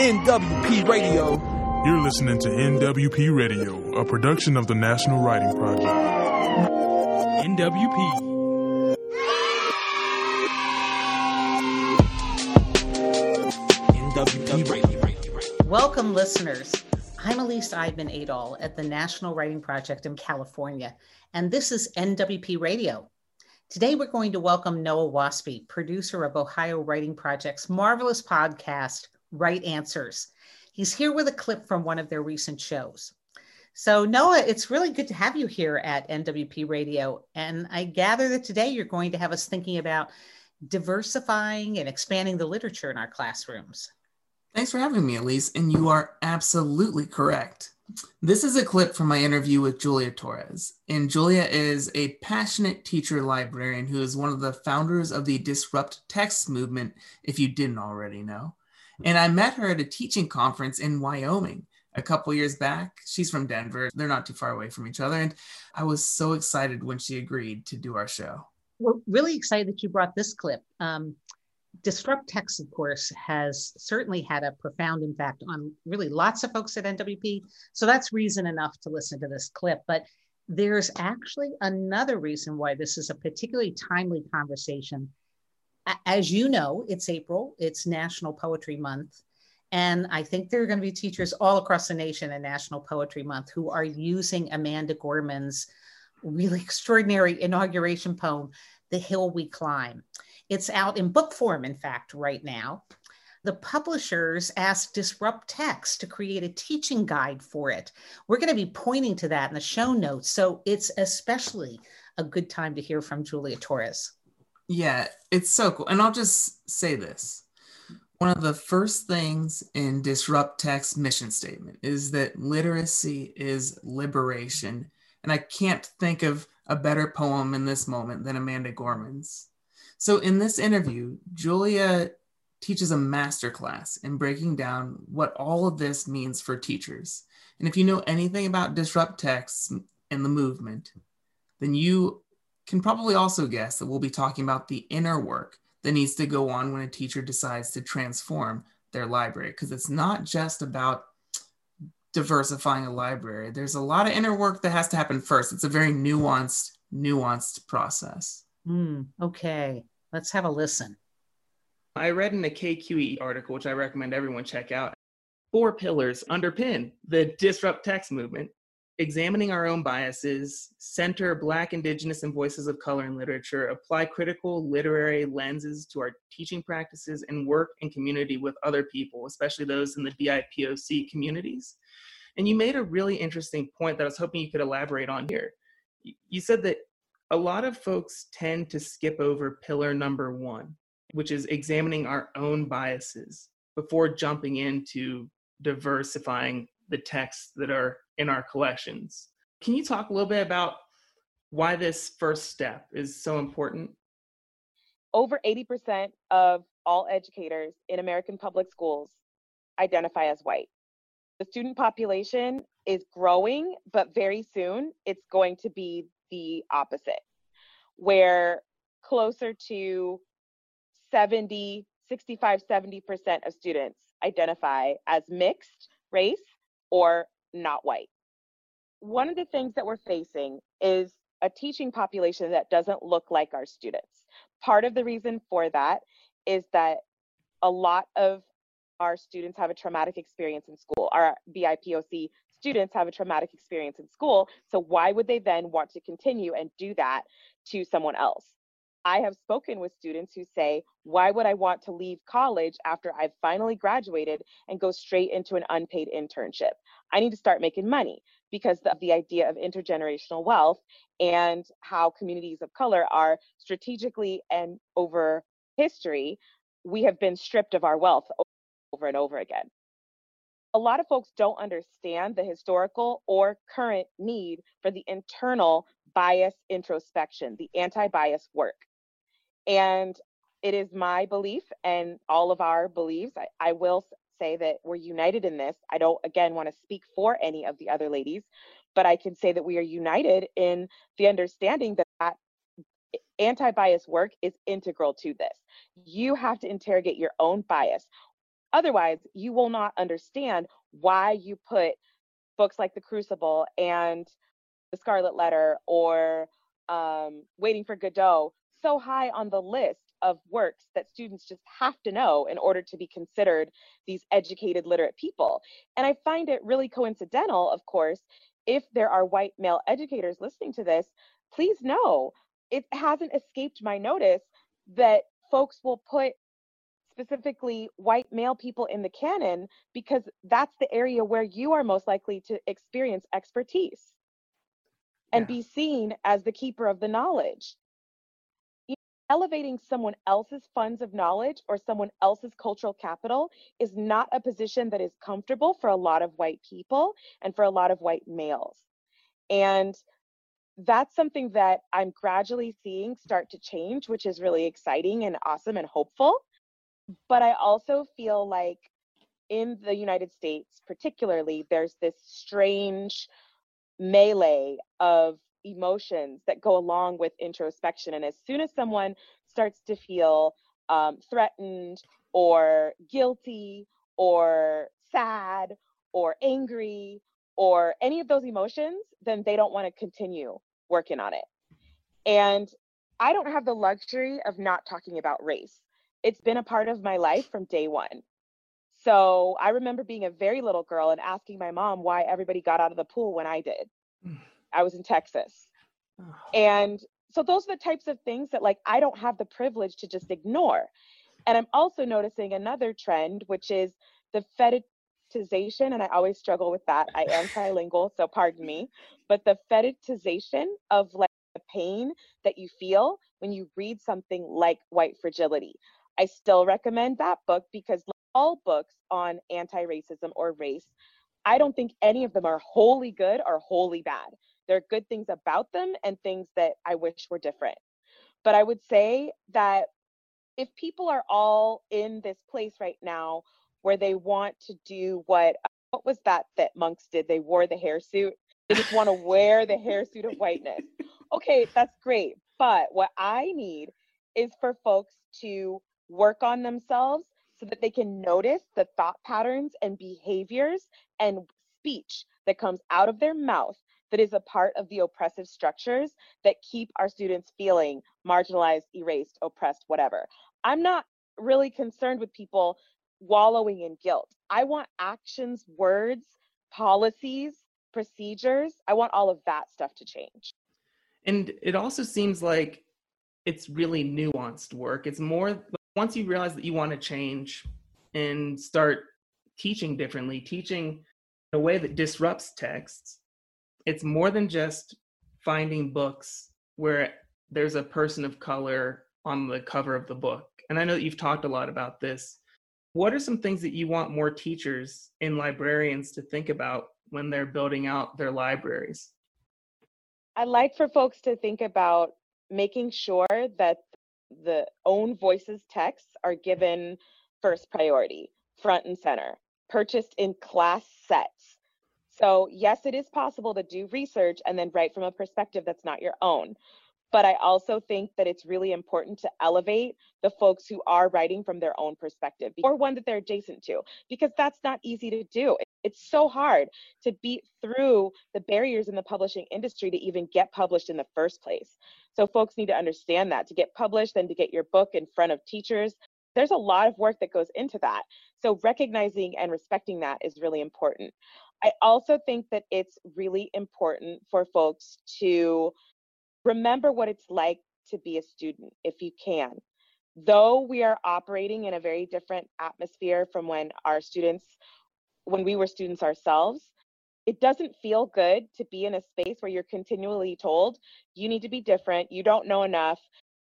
NWP Radio. You're listening to NWP Radio, a production of the National Writing Project. NWP. NWP Radio. Welcome, listeners. I'm Elyse Eidman-Aadahl at the National Writing Project in California, and this is NWP Radio. Today, we're going to welcome Noah Waspie, producer of Ohio Writing Project's marvelous podcast, Right Answers. He's here with a clip from one of their recent shows. So, Noah, it's really good to have you here at NWP Radio. And I gather that today you're going to have us thinking about diversifying and expanding the literature in our classrooms. Thanks for having me, Elyse. And you are absolutely correct. This is a clip from my interview with Julia Torres. And Julia is a passionate teacher librarian who is one of the founders of the Disrupt Text movement, if you didn't already know. And I met her at a teaching conference in Wyoming a couple years back. She's from Denver. They're not too far away from each other. And I was so excited when she agreed to do our show we're really excited that you brought this clip. Um, Disrupt Text, of course, has certainly had a profound impact on really lots of folks at NWP. So that's reason enough to listen to this clip. But there's actually another reason why this is a particularly timely conversation. As you know, it's April, it's National Poetry Month. And I think there are going to be teachers all across the nation in National Poetry Month who are using Amanda Gorman's really extraordinary inauguration poem, The Hill We Climb. It's out in book form, in fact, right now. The publishers asked Disrupt Text to create a teaching guide for it. We're going to be pointing to that in the show notes. So it's especially a good time to hear from Julia Torres. Yeah, it's so cool. And I'll just say this one of the first things in Disrupt Text mission statement is that literacy is liberation and I can't think of a better poem in this moment than Amanda Gorman's. So in this interview, Julia teaches a masterclass in breaking down what all of this means for teachers. And if you know anything about disrupt texts and the movement, then you can probably also guess that we'll be talking about the inner work that needs to go on when a teacher decides to transform their library because it's not just about diversifying a library. There's a lot of inner work that has to happen first. It's a very nuanced, nuanced process. Mm, okay, let's have a listen. I read in a KQED article, which I recommend everyone check out. Four pillars underpin the disrupt text movement examining our own biases, center Black, Indigenous, and voices of color in literature, apply critical literary lenses to our teaching practices, and work in community with other people, especially those in the BIPOC communities. And you made a really interesting point that I was hoping you could elaborate on here. You said that a lot of folks tend to skip over pillar number one, which is examining our own biases before jumping into diversifying the texts that are in our collections. Can you talk a little bit about why this first step is so important? Over 80% of all educators in American public schools identify as white. The student population is growing, but very soon it's going to be the opposite, where closer to 70, 65, 70% of students identify as mixed race or not white. One of the things that we're facing is a teaching population that doesn't look like our students. Part of the reason for that is that a lot of our students have a traumatic experience in school. Our BIPOC students have a traumatic experience in school. So, why would they then want to continue and do that to someone else? I have spoken with students who say, Why would I want to leave college after I've finally graduated and go straight into an unpaid internship? I need to start making money because of the idea of intergenerational wealth and how communities of color are strategically and over history, we have been stripped of our wealth over and over again. A lot of folks don't understand the historical or current need for the internal bias introspection, the anti bias work. And it is my belief and all of our beliefs. I, I will say that we're united in this. I don't, again, want to speak for any of the other ladies, but I can say that we are united in the understanding that, that anti bias work is integral to this. You have to interrogate your own bias. Otherwise, you will not understand why you put books like The Crucible and The Scarlet Letter or um, Waiting for Godot so high on the list of works that students just have to know in order to be considered these educated, literate people. And I find it really coincidental, of course, if there are white male educators listening to this, please know it hasn't escaped my notice that folks will put specifically white male people in the canon because that's the area where you are most likely to experience expertise and Yeah. be seen as the keeper of the knowledge. Elevating someone else's funds of knowledge or someone else's cultural capital is not a position that is comfortable for a lot of white people and for a lot of white males. And that's something that I'm gradually seeing start to change, which is really exciting and awesome and hopeful. But I also feel like in the United States, particularly, there's this strange melee of emotions that go along with introspection. And as soon as someone starts to feel um, threatened or guilty or sad or angry or any of those emotions, then they don't want to continue working on it. And I don't have the luxury of not talking about race. It's been a part of my life from day one. So I remember being a very little girl and asking my mom why everybody got out of the pool when I did. I was in Texas. Oh, And so those are the types of things that like I don't have the privilege to just ignore. And I'm also noticing another trend, which is the fetishization, and I always struggle with that. I am trilingual, so pardon me, but the fetishization of like the pain that you feel when you read something like White Fragility. I still recommend that book because like all books on anti-racism or race, I don't think any of them are wholly good or wholly bad. There are good things about them and things that I wish were different. But I would say that if people are all in this place right now where they want to do what what was that that monks did? They wore the hair suit. They just want to wear the hair suit of whiteness. Okay, that's great. But what I need is for folks to work on themselves so that they can notice the thought patterns and behaviors and speech that comes out of their mouth that is a part of the oppressive structures that keep our students feeling marginalized, erased, oppressed, whatever. I'm not really concerned with people wallowing in guilt. I want actions, words, policies, procedures. I want all of that stuff to change. And it also seems like it's really nuanced work. It's more once you realize that you want to change and start teaching differently, teaching in a way that disrupts texts, it's more than just finding books where there's a person of color on the cover of the book. And I know that you've talked a lot about this. What are some things that you want more teachers and librarians to think about when they're building out their libraries? I like for folks to think about making sure that the own voices texts are given first priority, front and center, purchased in class sets. So, yes, it is possible to do research and then write from a perspective that's not your own. But I also think that it's really important to elevate the folks who are writing from their own perspective or one that they're adjacent to, because that's not easy to do. It's so hard to beat through the barriers in the publishing industry to even get published in the first place. So, folks need to understand that to get published and to get your book in front of teachers, there's a lot of work that goes into that. So, recognizing and respecting that is really important. I also think that it's really important for folks to remember what it's like to be a student if you can. Though we are operating in a very different atmosphere from when our students, when we were students ourselves, it doesn't feel good to be in a space where you're continually told you need to be different, you don't know enough,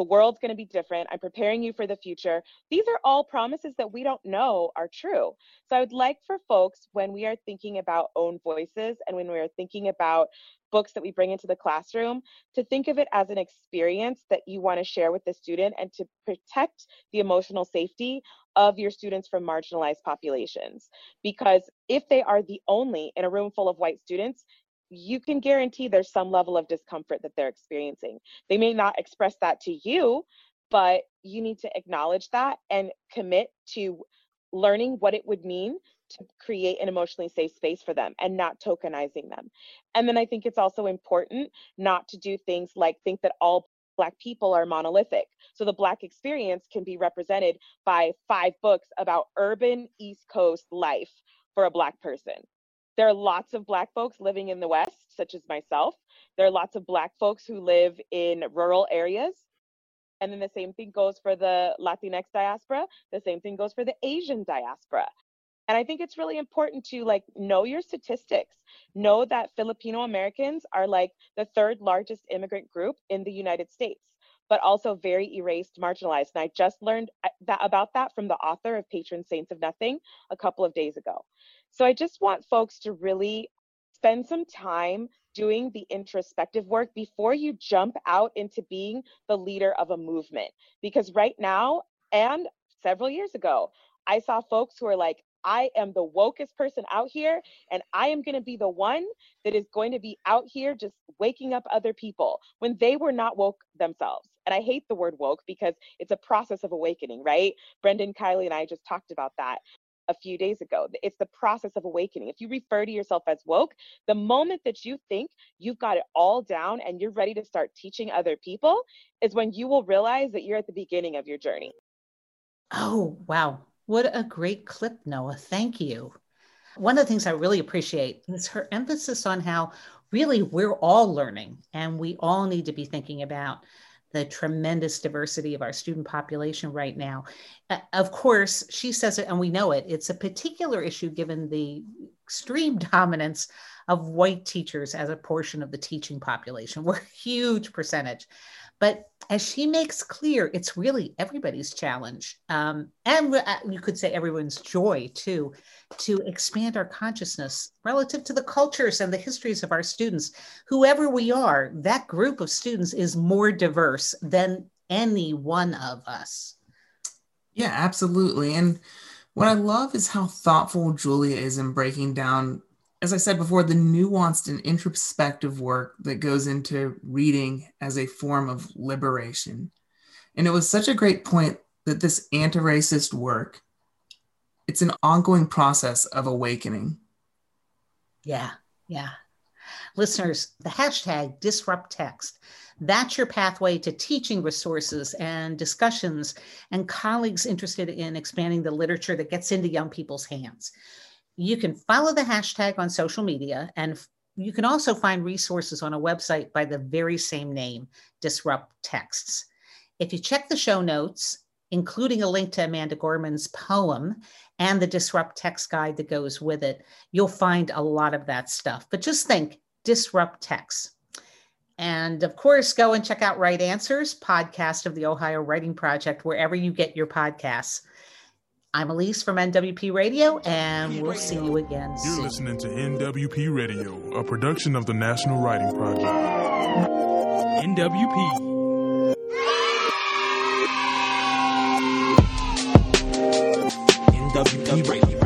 the world's going to be different, I'm preparing you for the future. These are all promises that we don't know are true. So I would like for folks, when we are thinking about own voices and when we are thinking about books that we bring into the classroom, to think of it as an experience that you want to share with the student and to protect the emotional safety of your students from marginalized populations. Because if they are the only in a room full of white students, you can guarantee there's some level of discomfort that they're experiencing. They may not express that to you, but you need to acknowledge that and commit to learning what it would mean to create an emotionally safe space for them and not tokenizing them. And then I think it's also important not to do things like think that all Black people are monolithic. So the Black experience can be represented by five books about urban East Coast life for a Black person. There are lots of Black folks living in the West, such as myself. There are lots of Black folks who live in rural areas. And then the same thing goes for the Latinx diaspora. The same thing goes for the Asian diaspora. And I think it's really important to like know your statistics. Know that Filipino Americans are like the third largest immigrant group in the United States, but also very erased, marginalized. And I just learned uh, that about that from the author of Patron Saints of Nothing a couple of days ago. So I just want folks to really spend some time doing the introspective work before you jump out into being the leader of a movement. Because right now, and several years ago, I saw folks who are like, I am the wokest person out here, and I am going to be the one that is going to be out here just waking up other people when they were not woke themselves. And I hate the word woke because it's a process of awakening, right? Brendan, Kylie, and I just talked about that a few days ago. It's the process of awakening. If you refer to yourself as woke, the moment that you think you've got it all down and you're ready to start teaching other people is when you will realize that you're at the beginning of your journey. Oh, wow. What a great clip, Noah. Thank you. One of the things I really appreciate is her emphasis on how really we're all learning and we all need to be thinking about the tremendous diversity of our student population right now. Uh, of course, she says it, and we know it. It's a particular issue given the extreme dominance of white teachers as a portion of the teaching population. We're a huge percentage. But as she makes clear, it's really everybody's challenge. Um, and uh, you could say everyone's joy too, to expand our consciousness relative to the cultures and the histories of our students. Whoever we are, that group of students is more diverse than any one of us. Yeah, absolutely. And what I love is how thoughtful Julia is in breaking down as I said before, the nuanced and introspective work that goes into reading as a form of liberation. And it was such a great point that this anti-racist work, it's an ongoing process of awakening. Yeah, yeah. Listeners, the hashtag disrupt text. That's your pathway to teaching resources and discussions and colleagues interested in expanding the literature that gets into young people's hands. You can follow the hashtag on social media, and you can also find resources on a website by the very same name, Disrupt Texts. If you check the show notes, including a link to Amanda Gorman's poem and the Disrupt Text guide that goes with it, you'll find a lot of that stuff. But just think Disrupt Text. And of course, go and check out Right Answers, podcast of the Ohio Writing Project, wherever you get your podcasts. I'm Elyse from NWP Radio, and we'll see you again soon. You're listening to NWP Radio, a production of the National Writing Project. NWP. NWP Radio.